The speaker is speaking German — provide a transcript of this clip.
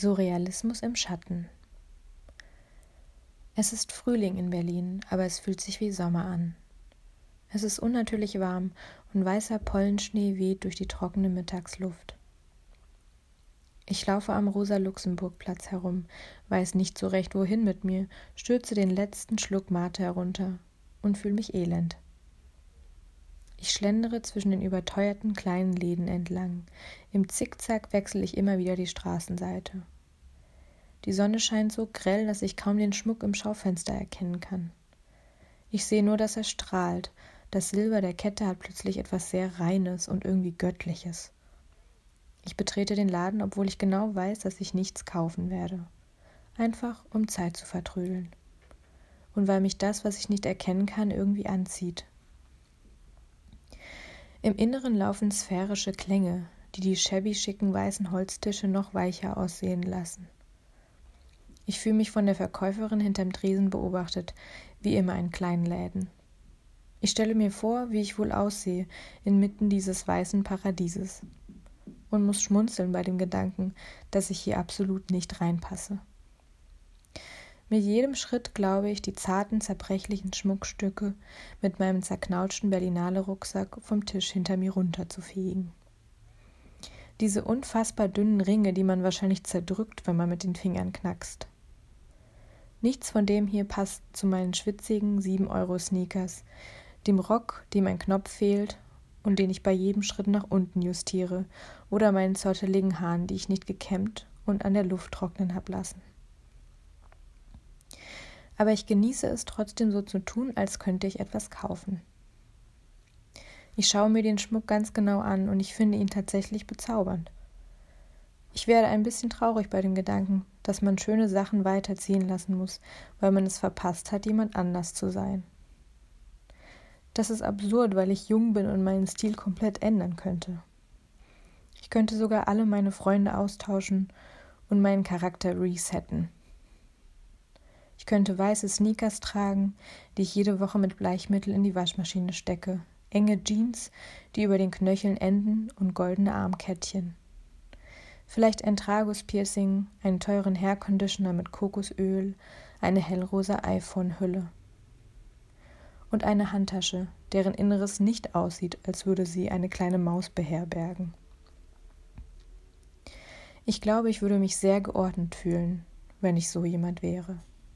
Surrealismus im Schatten. Es ist Frühling in Berlin, aber es fühlt sich wie Sommer an. Es ist unnatürlich warm und weißer Pollenschnee weht durch die trockene Mittagsluft. Ich laufe am Rosa-Luxemburg-Platz herum, weiß nicht so recht wohin mit mir, stürze den letzten Schluck Mate herunter und fühle mich elend. Ich schlendere zwischen den überteuerten kleinen Läden entlang. Im Zickzack wechsle ich immer wieder die Straßenseite. Die Sonne scheint so grell, dass ich kaum den Schmuck im Schaufenster erkennen kann. Ich sehe nur, dass er strahlt. Das Silber der Kette hat plötzlich etwas sehr Reines und irgendwie Göttliches. Ich betrete den Laden, obwohl ich genau weiß, dass ich nichts kaufen werde. Einfach, um Zeit zu vertrödeln. Und weil mich das, was ich nicht erkennen kann, irgendwie anzieht. Im Inneren laufen sphärische Klänge, die die shabby schicken weißen Holztische noch weicher aussehen lassen. Ich fühle mich von der Verkäuferin hinterm Tresen beobachtet, wie immer in kleinen Läden. Ich stelle mir vor, wie ich wohl aussehe inmitten dieses weißen Paradieses und muss schmunzeln bei dem Gedanken, dass ich hier absolut nicht reinpasse. Mit jedem Schritt glaube ich, die zarten, zerbrechlichen Schmuckstücke mit meinem zerknautschten Berlinale-Rucksack vom Tisch hinter mir runterzufegen. Diese unfassbar dünnen Ringe, die man wahrscheinlich zerdrückt, wenn man mit den Fingern knackst. Nichts von dem hier passt zu meinen schwitzigen 7-Euro-Sneakers, dem Rock, dem ein Knopf fehlt und den ich bei jedem Schritt nach unten justiere, oder meinen zotteligen Haaren, die ich nicht gekämmt und an der Luft trocknen hab lassen aber ich genieße es trotzdem so zu tun, als könnte ich etwas kaufen. Ich schaue mir den Schmuck ganz genau an und ich finde ihn tatsächlich bezaubernd. Ich werde ein bisschen traurig bei dem Gedanken, dass man schöne Sachen weiterziehen lassen muss, weil man es verpasst hat, jemand anders zu sein. Das ist absurd, weil ich jung bin und meinen Stil komplett ändern könnte. Ich könnte sogar alle meine Freunde austauschen und meinen Charakter resetten. Ich könnte weiße Sneakers tragen, die ich jede Woche mit Bleichmittel in die Waschmaschine stecke, enge Jeans, die über den Knöcheln enden und goldene Armkettchen. Vielleicht ein Tragus-Piercing, einen teuren Hair-Conditioner mit Kokosöl, eine hellrosa iPhone-Hülle. Und eine Handtasche, deren Inneres nicht aussieht, als würde sie eine kleine Maus beherbergen. Ich glaube, ich würde mich sehr geordnet fühlen, wenn ich so jemand wäre.